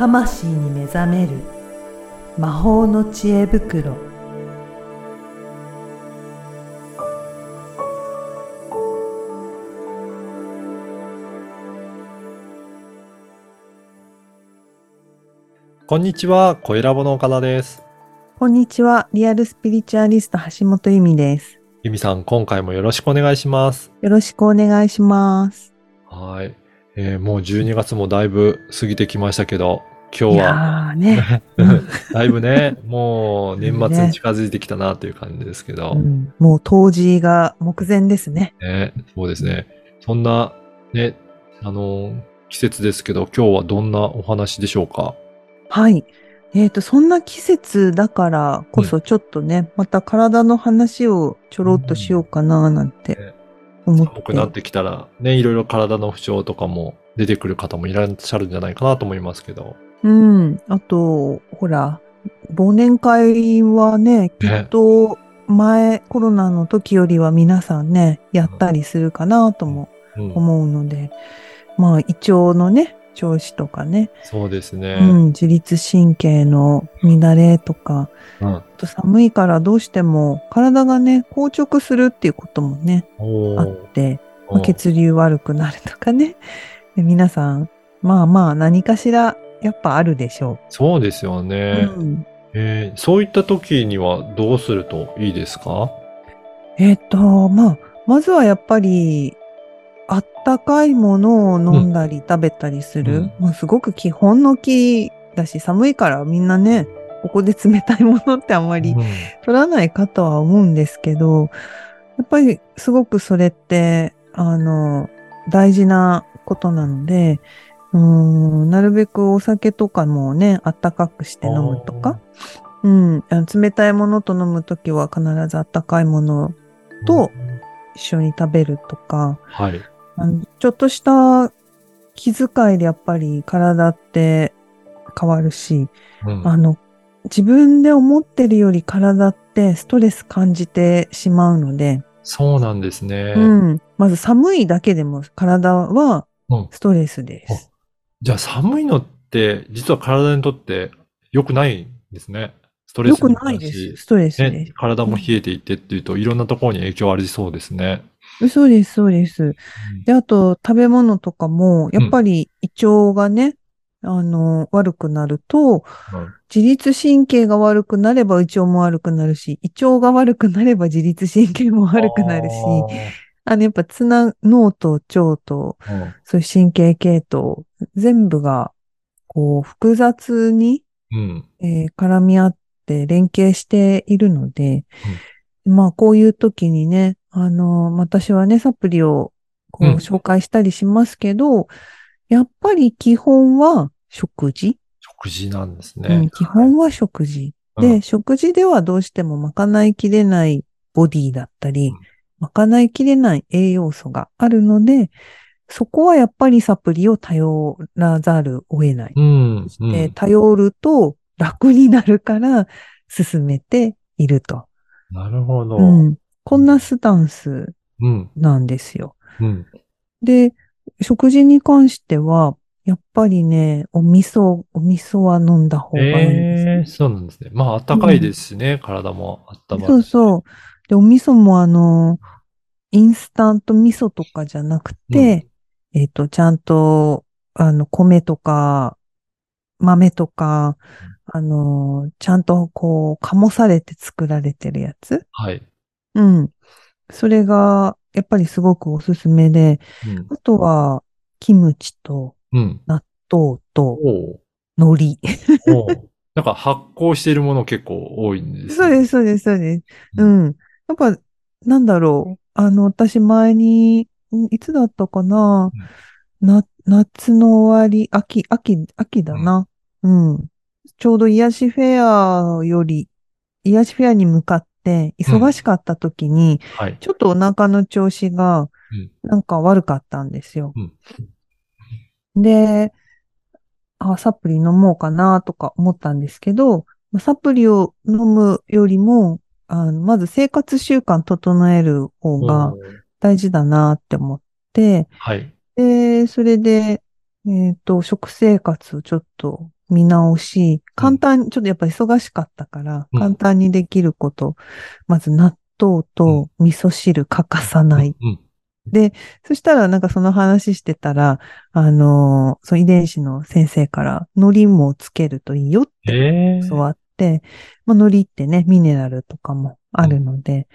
魂に目覚める魔法の知恵袋こんにちは、小ラボの岡田です。こんにちは。リアルスピリチュアリスト橋本由美です。ゆみさん、今回もよろしくお願いします。よろしくお願いします。はい。えーもう12月もだいぶ過ぎてきましたけど、今い日は、ね、うん。だいぶね、もう年末に近づいてきたなという感じですけど、うん。もう冬至が目前ですね。ね、そうですね。そんな、ね、あのー季節ですけど、今日はどんなお話でしょうか？はい。えっ、と、そんな季節だからこそちょっとね、また体の話をちょろっとしようかななんてね。思って。寒くなってきたら、ね、いろいろ体の不調とかも出てくる方もいらっしゃるんじゃないかなと思いますけど、うん。あと、ほら、忘年会はね、きっと前、コロナの時よりは皆さんね、やったりするかなともうん、思うので、まあ、胃腸のね、調子とかね、そうですね。うん、自律神経の乱れとか、うん。あと寒いからどうしても体がね、硬直するっていうこともね、あって、まあ血流悪くなるとかね。で皆さん、まあまあ何かしらやっぱあるでしょそうですよう。ね、うん、えーそういった時にはどうするといいですか？えっ、と、まあ、まずはやっぱり、あったかいものを飲んだり食べたりする。うん。まあ、すごく基本の木だし、寒いからみんなね、ここで冷たいものってあんまりうん。取らないかとは思うんですけど、やっぱりすごくそれって、あの、大事なことなので、うーん、なるべくお酒とかもね、あったかくして飲むとか、うん、あの冷たいものと飲むときは必ずあったかいものと一緒に食べるとか、はい。あのちょっとした気遣いでやっぱり体って変わるし、うんあの、自分で思ってるより体ってストレス感じてしまうので、そうなんですね。うん。まず寒いだけでも体はうんストレスです。じゃあ寒いのって実は体にとって良くないんですね。ストレよスにくないです。ストレスでね、体も冷えていってっていうといろんなところに影響ありそうですね。す。そうです、そうです。で、あと食べ物とかも、やっぱり胃腸がね、あの、悪くなると、うん自律神経が悪くなれば胃腸も悪くなるし、胃腸が悪くなれば自律神経も悪くなるし、あの、やっぱつな、脳と腸と、そういう神経系統、全部が、こう、複雑に、うん。えー絡み合って連携しているので、まあ、こういう時にね、あの、私はね、サプリを、こう、うん紹介したりしますけど、やっぱり基本は食事、食事なんですうんね。基本は食事。うんで、食事ではどうしても賄いきれないボディだったりうん、賄いきれない栄養素があるので、そこはやっぱりサプリを頼らざるを得ない。うん。うんで頼ると楽になるから進めていると。なるほど。ううん。ん。こんなスタンスうん。なんですよ。うん。で、食事に関しては、やっぱりね、お味噌、お味噌は飲んだ方がいいんです。ええそうなんですね。まあ、暖かいですしね、体も温まる。そうそう。で、お味噌もあの、インスタント味噌とかじゃなくて、えっ、と、ちゃんと、あの、米とか、豆とか、あの、ちゃんとこう、醸されて作られてるやつ？はい。うん。それが、やっぱりすごくおすすめで、うん。あとは、キムチとうん。納豆と海苔。おうなんか発酵しているもの結構多いんですね。そうです、そうです、そうです。ううん。やっぱ、なんだろう。あの、私前に、んいつだったかな、な、夏の終わり、秋、秋、秋だな。うん。ちょうど癒しフェアより、癒しフェアに向かって忙しかった時に、はい。ちょっとお腹の調子がうん、なんか悪かったんですよ。うんで、あ、サプリ飲もうかなとか思ったんですけど、まあサプリを飲むよりも、あの、まず生活習慣整える方が大事だなって思って、はい。で、それで、えっと、食生活をちょっと見直し、簡単に、ちょっとやっぱり忙しかったから、うん。簡単にできること、まず納豆と味噌汁欠かさない。うん。そしたらなんかその話してたら、あのーその遺伝子の先生から海苔もつけるといいよってええ教わって、まあ、海苔ってね、ミネラルとかもあるので、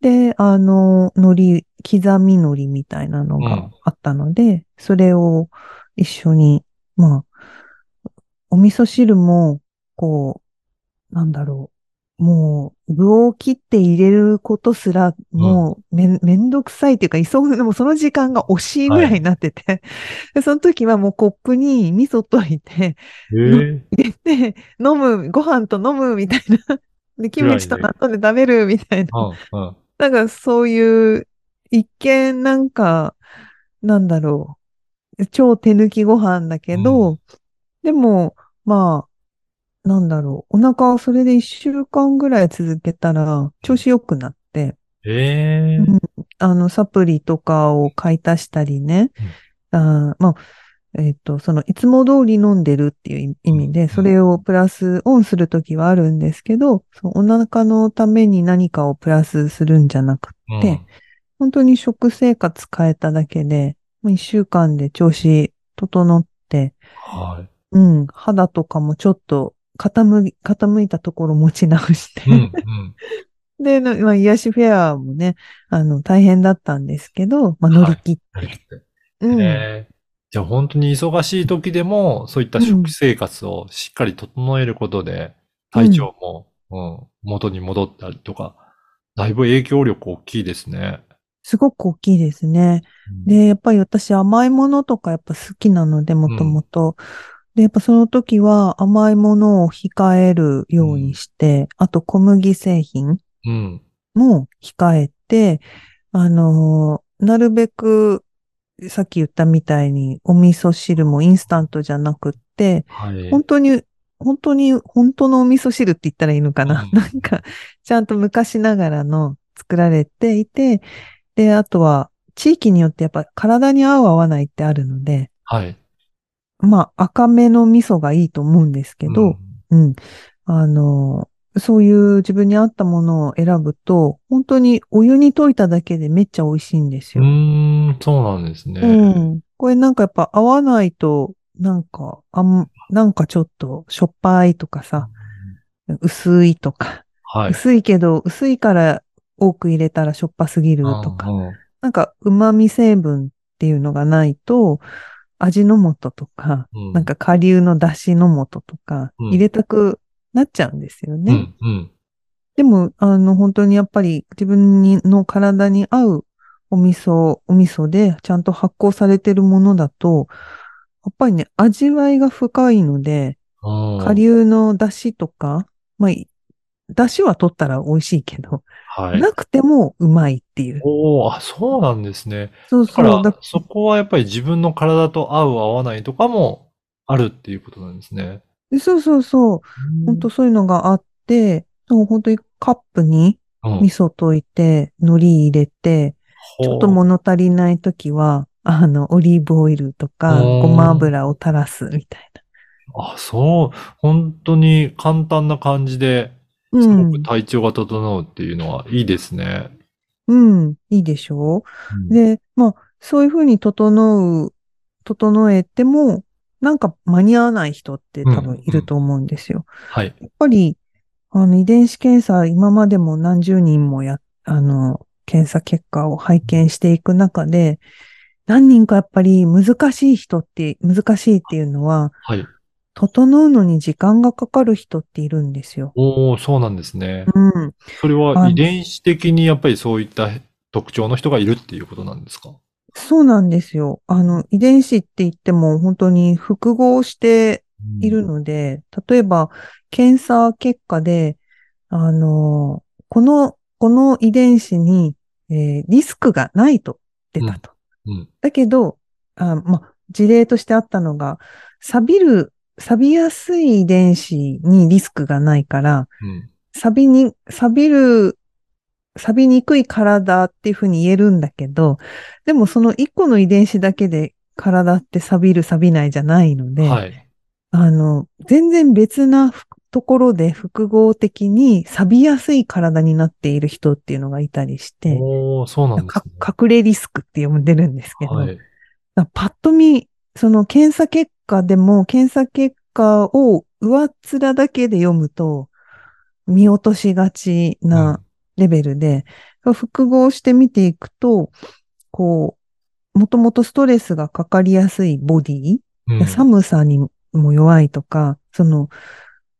で、あの、海苔、刻み海苔みたいなのがうん。あったので、それを一緒に、まあ、お味噌汁も、こう、なんだろう、もう、具を切って入れることすら、もうめん、めんどくさいっていうか、急ぐ、でもその時間が惜しいぐらいになってて、でその時はもうコップに味噌溶いて、ええ入れて、飲む、ご飯と飲むみたいな。で、キムチと納豆で食べるみたいな。うん、うん。なんかそういう、一見なんか、なんだろう。超手抜きご飯だけど、うでも、まあ、なんだろう。お腹をそれで一週間ぐらい続けたら、調子良くなって、ええ。うん。あの、サプリとかを買い足したりね。あーまあ、えっ、と、その、いつも通り飲んでるっていう意味うん。で、それをプラスオンするときはあるんですけど、そのお腹のために何かをプラスするんじゃなくうん。で本当に食生活変えただけで、一週間で調子整って、はい。うん、肌とかもちょっと傾い傾いたところ持ち直して、うん、うん。で、なまあ、癒しフェアもね、あの、大変だったんですけど、まあ、乗り切って、なりきって。うん、ええじゃあ本当に忙しい時でも、そういった食生活をしっかり整えることで、体調も、うん、元に戻ったりとか、だいぶ影響力大きいですね。すごく大きいですね。うんで、やっぱり私甘いものとかやっぱ好きなので、もともと。で、やっぱその時は甘いものを控えるようにして、あと小麦製品うん。も控えて、あのーなるべく、さっき言ったみたいに、お味噌汁もインスタントじゃなくって、はい。本当に、本当に、本当のお味噌汁って言ったらいいのかな？うんなんか、ちゃんと昔ながらの作られていて、で、あとは、地域によってやっぱ体に合う合わないってあるので、はい。まあ、赤めの味噌がいいと思うんですけど、うん。あの、そういう自分に合ったものを選ぶと、本当にお湯に溶いただけでめっちゃ美味しいんですうん、うよ。ーん、そうなんですね。うん。これなんかやっぱ合わないと、なんか、あん、なんかちょっとしょっぱいとかさ、薄いとか、はい。薄いけど、薄いから多く入れたらしょっぱすぎるとか、うんうんなんか旨味成分っていうのがないと、味の素とか、うんなんか顆粒の出汁の素とかうん入れたくなっちゃうんですよね。うん、うん。でも、あの、本当にやっぱり自分にの体に合うお味噌、お味噌でちゃんと発酵されてるものだと、やっぱりね、味わいが深いので、うん顆粒の出汁とか、まあ、い出汁は取ったら美味しいけど、はい。なくてもうまいっていう。おお、あ、そうなんですね。そうそう。だからだ、そこはやっぱり自分の体と合う合わないとかもあるっていうことなんですね。そうそうそう。本当そういうのがあって、本当にカップにうん味噌溶いて、海苔入れて、ちょっと物足りないときは、あの、オリーブオイルとか、うんごま油を垂らすみたいあ、そう。本当に簡単な感じで、な。すうんごく。体調が整うっていうのはいいですね。うん。いいでしょうんで、まあ、そういうふうに整う、整えても、なんか間に合わない人って多分いると思うんですよ。はい。やっぱり、あの、遺伝子検査、今までも何十人もや、あの、検査結果を拝見していく中で、何人かやっぱり難しい人って、難しいっていうのは、はい。整うのに時間がかかる人っているんですよ。おお、そうなんですね。うん。それあは遺伝子的にやっぱりそういった特徴の人がいるっていうことなんですか？そうなんですよ。あの、遺伝子って言っても本当に複合しているので、例えば、検査結果で、あの、この、この遺伝子に、えーリスクがないと出たと。うん。だけど、あま、事例としてあったのが、錆びる、錆びやすい遺伝子にリスクがないから、うん。錆びに、錆びる、錆びにくい体っていうふうに言えるんだけど、でもその一個の遺伝子だけで体って錆びる錆びないじゃないので、はい。あの、全然別なふところで複合的に錆びやすい体になっている人っていうのがいたりして、そうなんね。隠れリスクって呼んでるんですけど、はい。だパッと見、その検査結果でも、検査結果を上っ面だけで読むと、見落としがちなレベルで、複合して見ていくと、こう、もともとストレスがかかりやすいボディ、うん、寒さにも弱いとか、その、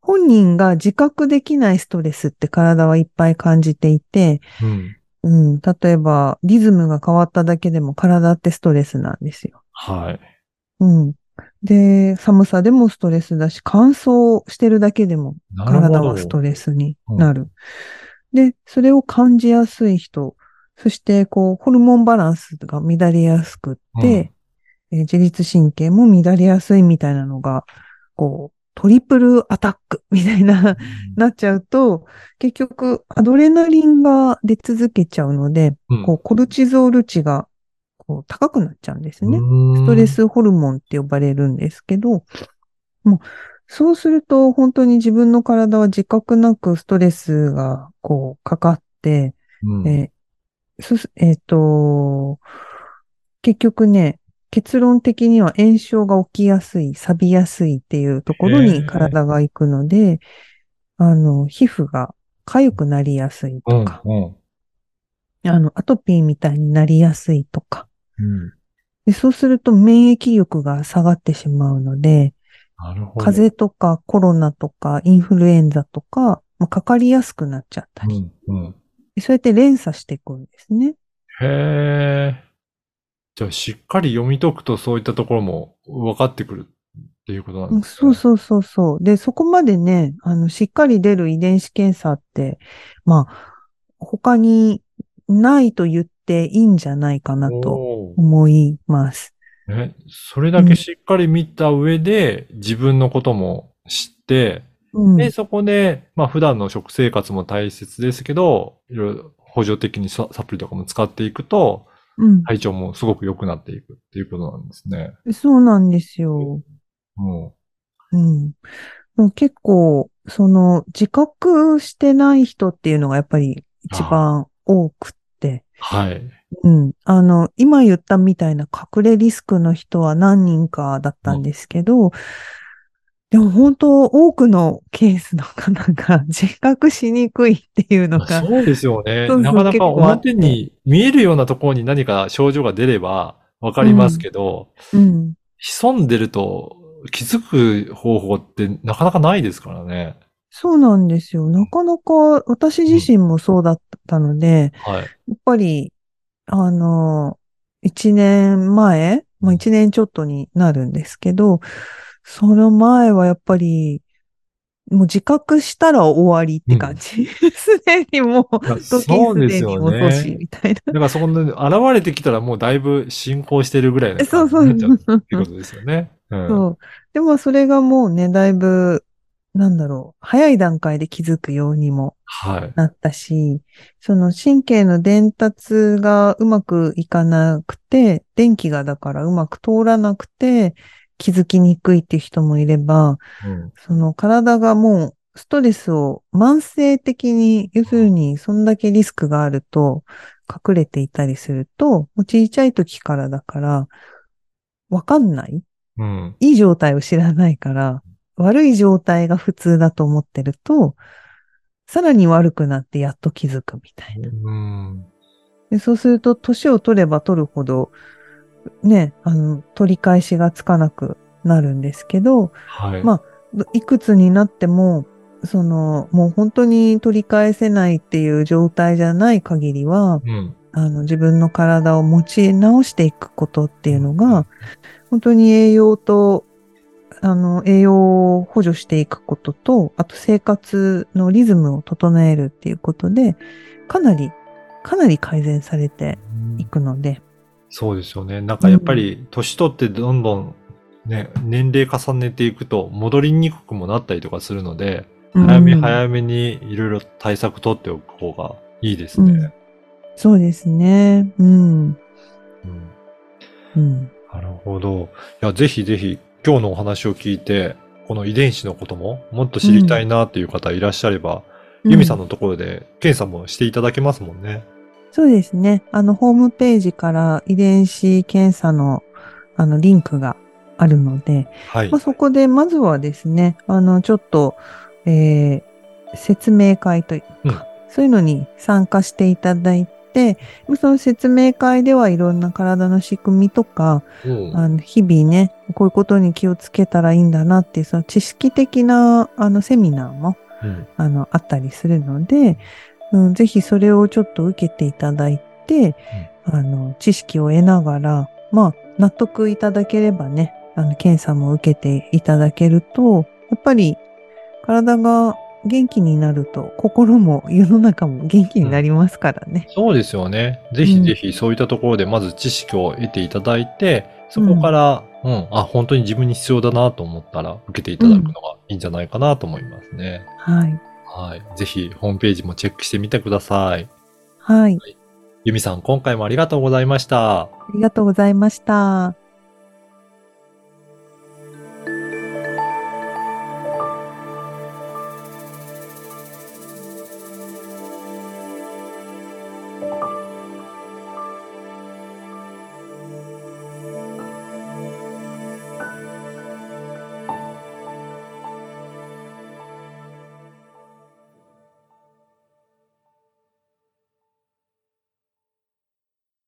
本人が自覚できないストレスって体はいっぱい感じていて、うん。うん、例えば、リズムが変わっただけでも体ってストレスなんですよ。はい。うん。で、寒さでもストレスだし、乾燥してるだけでも。体はストレスになる。で、それを感じやすい人、そして、こう、ホルモンバランスが乱れやすくって、えー自律神経も乱れやすいみたいなのが、こう、トリプルアタックみたいな、なっちゃうと、結局、アドレナリンが出続けちゃうので、うんこう、コルチゾール値が、こう、高くなっちゃうんですね。うんストレスホルモンって呼ばれるんですけど、もう、そうすると本当に自分の体は自覚なくストレスがこうかかって、うんええっ、と、結局ね、結論的には炎症が起きやすい、錆びやすいっていうところへにー体が行くので、あの、皮膚が痒くなりやすいとか、うんあの、アトピーみたいになりやすいとか、うん。でそうすると免疫力が下がってしまうので、なるほど。風邪とかコロナとかインフルエンザとか、まあ、かかりやすくなっちゃったり、うん。うん。でそうやって連鎖していくんですね。へえ。じゃあ、しっかり読み解くとそういったところも分かってくるっていうことなんうんですね。そうそうそうそう。で、そこまでね、あの、しっかり出る遺伝子検査って、まあ、他にないと言っていいんじゃないかなと思います。ね、それだけしっかり見た上で、自分のことも知って、うん。で、そこで、まあ普段の食生活も大切ですけど、いろいろ補助的にササプリとかも使っていくと、うん。体調もすごく良くなっていくっていうことなんですね。そうなんですよ。もうん。でも結構、その、自覚してない人っていうのがやっぱり一番多くはい。うん。あの、今言ったみたいな隠れリスクの人は何人かだったんですけど、でも本当多くのケースの方が自覚しにくいっていうのが、そうですよね。なかなか表に見えるようなところに何か症状が出ればわかりますけど、うん。潜んでると気づく方法ってなかなかないですからね。そうなんですよ。なかなか私自身もそうだったので、はい。やっぱり、あの、一年前、もう一年ちょっとになるんですけど、その前はやっぱり、もう自覚したら終わりって感じ。すでにもう、時すすでによ遅し、ね。みたいな。だからそこで現れてきたらもうだいぶ進行してるぐらいのそう感じそうになっちゃうってことですよね。うん。そう。でもそれがもうね、だいぶ、なんだろう、早い段階で気づくようにもはい。なったし、その神経の伝達がうまくいかなくて、電気がだからうまく通らなくて気づきにくいっていう人もいれば、うん。その体がもうストレスを慢性的に、要するにそんだけリスクがあると隠れていたりすると、もう小さい時からだから、わかんないうん。いい状態を知らないから、悪い状態が普通だと思ってると、さらに悪くなってやっと気づくみたいな。うん。でそうすると、年を取れば取るほど、ね、あの、取り返しがつかなくなるんですけど、はい。まあいくつになっても、その、もう本当に取り返せないっていう状態じゃない限りは、うん。あの、自分の体を持ち直していくことっていうのが、本当に栄養と、あの、栄養を補助していくことと、あと生活のリズムを整えるっていうことで、かなり、かなり改善されていくので、そうですよね。なんかやっぱり、年取ってどんどんね、年齢重ねていくと戻りにくくもなったりとかするので、早めうん早めにいろいろ対策取っておく方がいいですうんね。そうですね。うん。うんうん。なるほど。いや、ぜひぜひ、今日のお話を聞いて、この遺伝子のことももっと知りたいなっていう方いらっしゃれば、ユミさんのところで検査もしていただけますもんね。そうですね。あの、ホームページから遺伝子検査の、あの、リンクがあるので、はい。まあ、そこで、まずはですね、あの、ちょっと、えー説明会というか、うんそういうのに参加していただいて、その説明会ではいろんな体の仕組みとか、うん。あの日々ね、こういうことに気をつけたらいいんだなっていう、その知識的な、あの、セミナーも、うん。あの、あったりするので、うん、ぜひそれをちょっと受けていただいて、あの、知識を得ながら、まあ、納得いただければね、あの、検査も受けていただけると、やっぱり体が元気になると、心も世の中も元気になりますからね。そうですよね。ぜひぜひそういったところでまず知識を得ていただいて、そこから、うん、あ、本当に自分に必要だなと思ったら受けていただくのがいいんじゃないかなと思いますね。はい。はい。ぜひホームページもチェックしてみてください。はい。ゆみさん、今回もありがとうございました。ありがとうございました。